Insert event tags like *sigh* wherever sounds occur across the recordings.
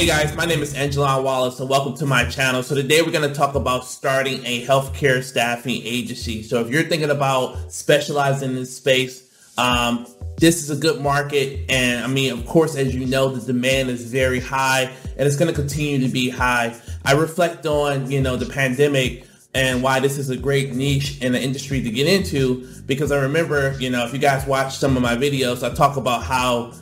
Hey guys, my name is Aijalon Wallace and welcome to my channel. So today we're going to talk about starting a healthcare staffing agency. So if you're thinking about specializing in this space, um, this is a good market. And I mean, of course, as you know, the demand is very high and it's going to continue to be high. I reflect on, you know, the pandemic and why this is a great niche in the industry to get into because I remember, you know, if you guys watch some of my videos, I talk about how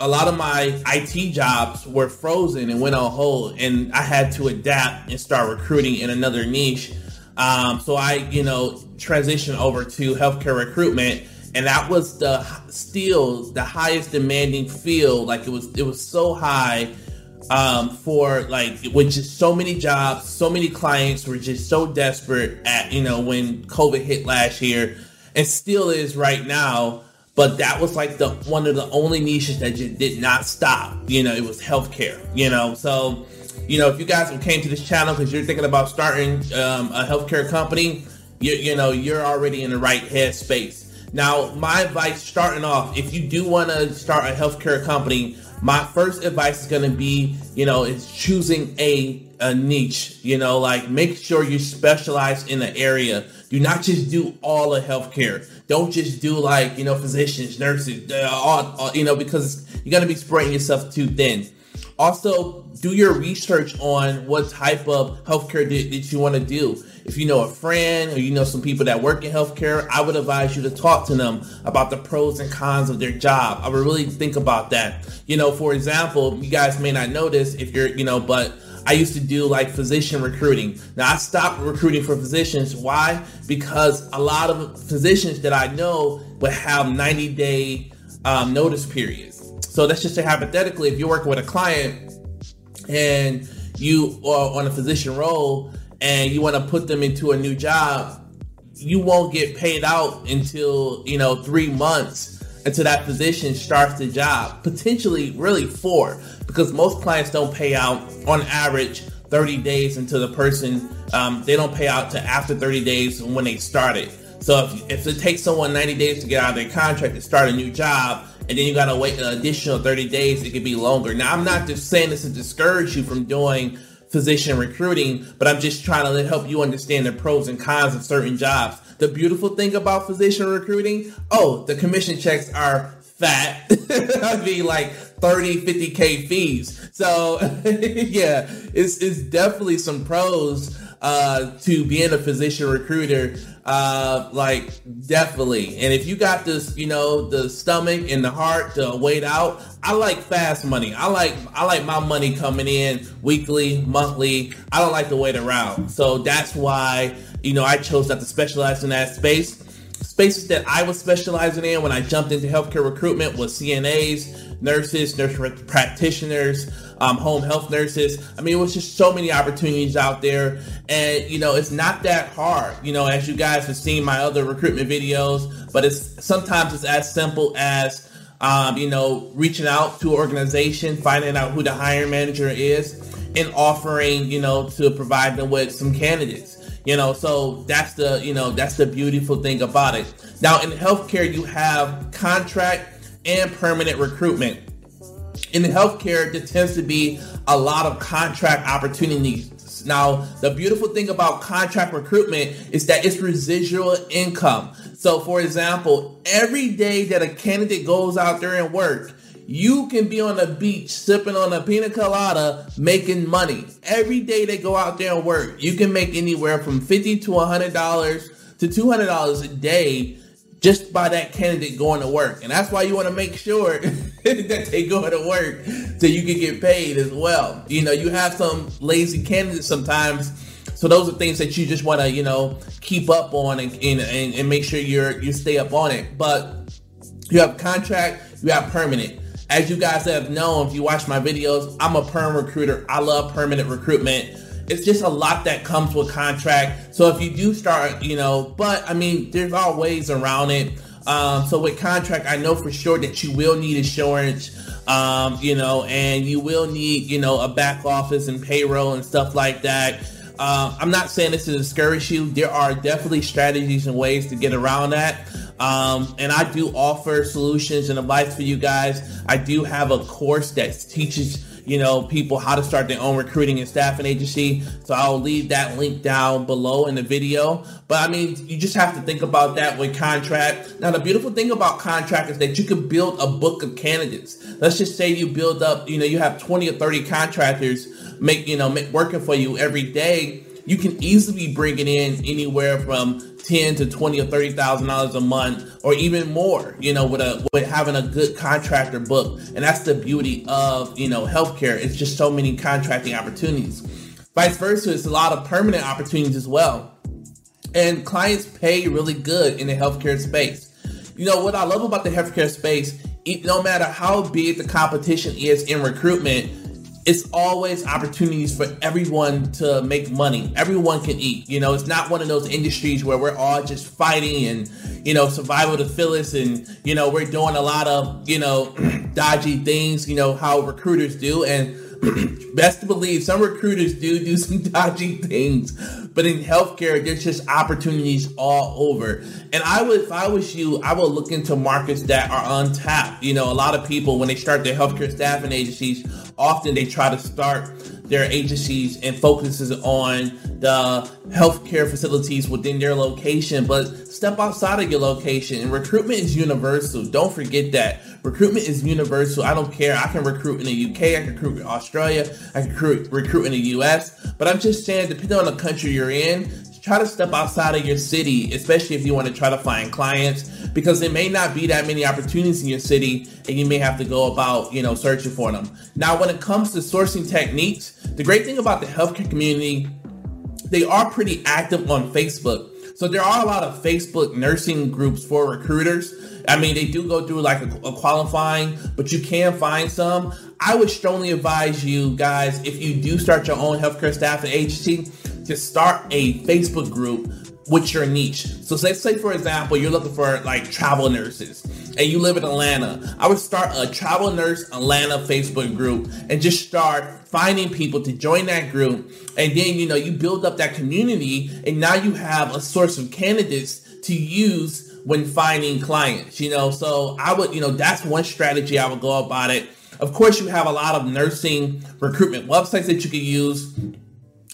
a lot of my IT jobs were frozen and went on hold, and I had to adapt and start recruiting in another niche. Um, so I, you know, transitioned over to healthcare recruitment, and that was the still the highest demanding field. Like it was, it was so high um, for like with just so many jobs, so many clients were just so desperate at you know when COVID hit last year, and still is right now but that was like the one of the only niches that just did not stop. You know, it was healthcare. You know, so you know if you guys came to this channel because you're thinking about starting um, a healthcare company, you you know you're already in the right headspace. Now, my advice starting off, if you do want to start a healthcare company, my first advice is going to be, you know, it's choosing a, a niche, you know, like make sure you specialize in the area. Do not just do all of healthcare. Don't just do like, you know, physicians, nurses, uh, all, all you know, because you're going to be spreading yourself too thin. Also, do your research on what type of healthcare that you want to do. If you know a friend or you know some people that work in healthcare, I would advise you to talk to them about the pros and cons of their job. I would really think about that. You know, for example, you guys may not know this if you're, you know, but I used to do like physician recruiting. Now I stopped recruiting for physicians. Why? Because a lot of physicians that I know would have 90 day um, notice periods. So let's just a hypothetically, if you're working with a client and you are on a physician role and you want to put them into a new job, you won't get paid out until, you know, three months until that physician starts the job. Potentially really four, because most clients don't pay out on average 30 days until the person um, they don't pay out to after 30 days when they started. So if, if it takes someone 90 days to get out of their contract to start a new job, and then you gotta wait an additional 30 days, it could be longer. Now, I'm not just saying this to discourage you from doing physician recruiting, but I'm just trying to help you understand the pros and cons of certain jobs. The beautiful thing about physician recruiting, oh, the commission checks are fat. *laughs* I mean, like 30, 50K fees. So, *laughs* yeah, it's, it's definitely some pros uh, to being a physician recruiter, uh, like definitely. And if you got this, you know, the stomach and the heart to wait out, I like fast money. I like I like my money coming in weekly, monthly. I don't like to wait around. So that's why you know I chose not to specialize in that space. Spaces that I was specializing in when I jumped into healthcare recruitment was CNAs, nurses, nurse practitioners um, home health nurses. I mean, it was just so many opportunities out there. And, you know, it's not that hard, you know, as you guys have seen my other recruitment videos, but it's sometimes it's as simple as, um, you know, reaching out to an organization, finding out who the hiring manager is, and offering, you know, to provide them with some candidates. You know, so that's the, you know, that's the beautiful thing about it. Now in healthcare, you have contract and permanent recruitment in healthcare, there tends to be a lot of contract opportunities. Now, the beautiful thing about contract recruitment is that it's residual income. So, for example, every day that a candidate goes out there and work, you can be on the beach sipping on a pina colada making money. Every day they go out there and work, you can make anywhere from 50 to $100 to $200 a day just by that candidate going to work. And that's why you want to make sure *laughs* *laughs* that they go to work so you can get paid as well. You know, you have some lazy candidates sometimes. So those are things that you just want to, you know, keep up on and, and, and make sure you're you stay up on it. But you have contract, you have permanent. As you guys have known, if you watch my videos, I'm a perm recruiter. I love permanent recruitment it's just a lot that comes with contract. So if you do start, you know, but I mean, there's all ways around it. Um, so with contract, I know for sure that you will need insurance, um, you know, and you will need, you know, a back office and payroll and stuff like that. Uh, I'm not saying this to discourage you. There are definitely strategies and ways to get around that. Um, and I do offer solutions and advice for you guys. I do have a course that teaches you know, people how to start their own recruiting and staffing agency. So I'll leave that link down below in the video. But I mean, you just have to think about that with contract. Now, the beautiful thing about contract is that you can build a book of candidates. Let's just say you build up, you know, you have 20 or 30 contractors make, you know, make, working for you every day. You can easily be bringing in anywhere from ten to twenty or thirty thousand dollars a month, or even more. You know, with a with having a good contractor book, and that's the beauty of you know healthcare. It's just so many contracting opportunities. Vice versa, it's a lot of permanent opportunities as well, and clients pay really good in the healthcare space. You know what I love about the healthcare space, no matter how big the competition is in recruitment it's always opportunities for everyone to make money. Everyone can eat. You know, it's not one of those industries where we're all just fighting and, you know, survival to fittest and, you know, we're doing a lot of, you know, *clears throat* dodgy things, you know, how recruiters do. And *clears throat* best to believe some recruiters do do some *laughs* dodgy things, but in healthcare, there's just opportunities all over. And I would, if I was you, I would look into markets that are untapped. You know, a lot of people when they start their healthcare staffing agencies, often they try to start their agencies and focuses on the healthcare facilities within their location, but step outside of your location. And recruitment is universal. Don't forget that. Recruitment is universal. I don't care. I can recruit in the UK, I can recruit in Australia, I can recruit, recruit in the US. But I'm just saying, depending on the country you're in, try to step outside of your city, especially if you want to try to find clients, because there may not be that many opportunities in your city and you may have to go about, you know, searching for them. Now, when it comes to sourcing techniques, the great thing about the healthcare community, they are pretty active on Facebook. So there are a lot of Facebook nursing groups for recruiters. I mean, they do go through like a, a, qualifying, but you can find some. I would strongly advise you guys, if you do start your own healthcare staffing agency, to start a Facebook group with your niche. So let's say, for example, you're looking for like travel nurses and you live in Atlanta. I would start a travel nurse Atlanta Facebook group and just start finding people to join that group. And then, you know, you build up that community and now you have a source of candidates to use when finding clients, you know. So I would, you know, that's one strategy I would go about it. Of course, you have a lot of nursing recruitment websites that you can use.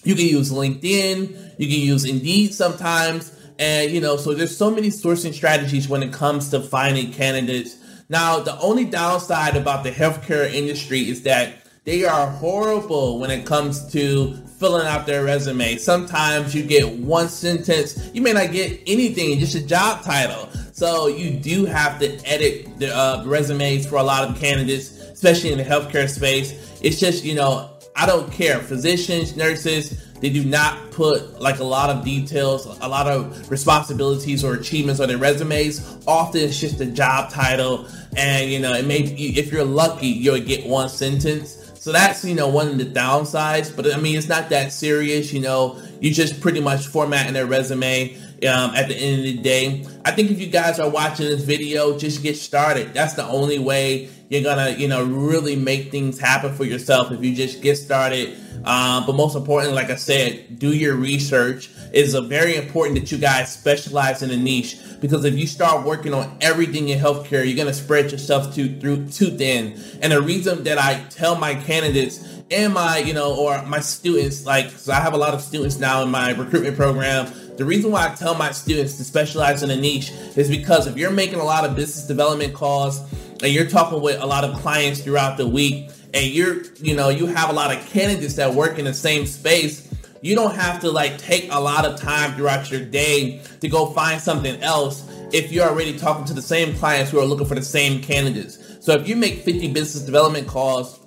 You can use LinkedIn, you can use Indeed sometimes. And, you know, so there's so many sourcing strategies when it comes to finding candidates. Now, the only downside about the healthcare industry is that they are horrible when it comes to filling out their resume. Sometimes you get one sentence, you may not get anything, just a job title. So you do have to edit the uh, resumes for a lot of candidates, especially in the healthcare space. It's just, you know, I don't care. Physicians, nurses, they do not put like a lot of details, a lot of responsibilities or achievements on their resumes. Often it's just a job title, and you know, it may if you're lucky, you'll get one sentence. So that's you know one of the downsides, but I mean it's not that serious. You know, you just pretty much formatting their resume. Um, at the end of the day, I think if you guys are watching this video, just get started. That's the only way you're gonna you know really make things happen for yourself if you just get started. Um, but most importantly like i said do your research. It's a very important that you guys specialize in a niche because if you start working on everything in healthcare you're gonna spread yourself too through too thin. And the reason that i tell my candidates and my you know or my students like so i have a lot of students now in my recruitment program. The reason why I tell my students to specialize in a niche is because if you're making a lot of business development calls and you're talking with a lot of clients throughout the week and you're you know you have a lot of candidates that work in the same space you don't have to like take a lot of time throughout your day to go find something else if you're already talking to the same clients who are looking for the same candidates. So if you make 50 business development calls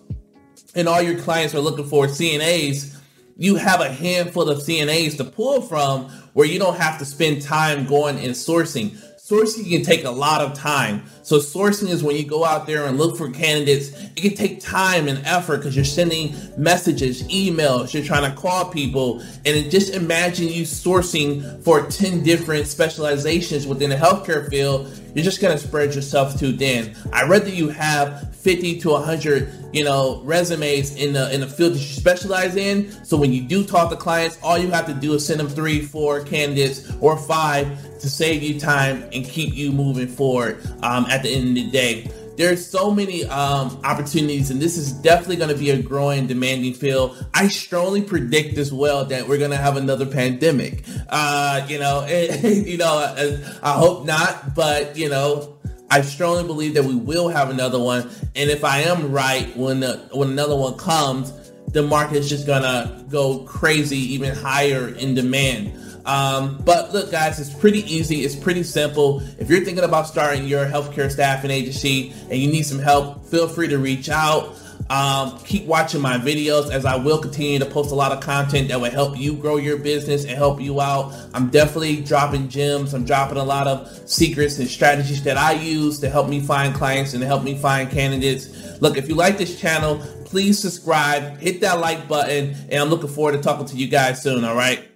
and all your clients are looking for cnas you have a handful of cnas to pull from where you don't have to spend time going and sourcing sourcing can take a lot of time. So sourcing is when you go out there and look for candidates. It can take time and effort because you're sending messages, emails, you're trying to call people, and just imagine you sourcing for 10 different specializations within the healthcare field. You're just gonna spread yourself too thin. I read that you have 50 to 100, you know, resumes in the in the field that you specialize in. So when you do talk to clients, all you have to do is send them three, four candidates or five to save you time and keep you moving forward um, at the end of the day. there's so many um, opportunities, and this is definitely going to be a growing, demanding field. I strongly predict as well that we're going to have another pandemic. Uh, you know, *laughs* you know, I hope not, but you know, I strongly believe that we will have another one. And if I am right, when the, when another one comes, the market is just gonna go crazy, even higher in demand. Um, but look, guys, it's pretty easy. It's pretty simple. If you're thinking about starting your healthcare staffing agency and you need some help, feel free to reach out. Um, keep watching my videos as I will continue to post a lot of content that will help you grow your business and help you out. I'm definitely dropping gems. I'm dropping a lot of secrets and strategies that I use to help me find clients and to help me find candidates. Look, if you like this channel, please subscribe, hit that like button, and I'm looking forward to talking to you guys soon. All right.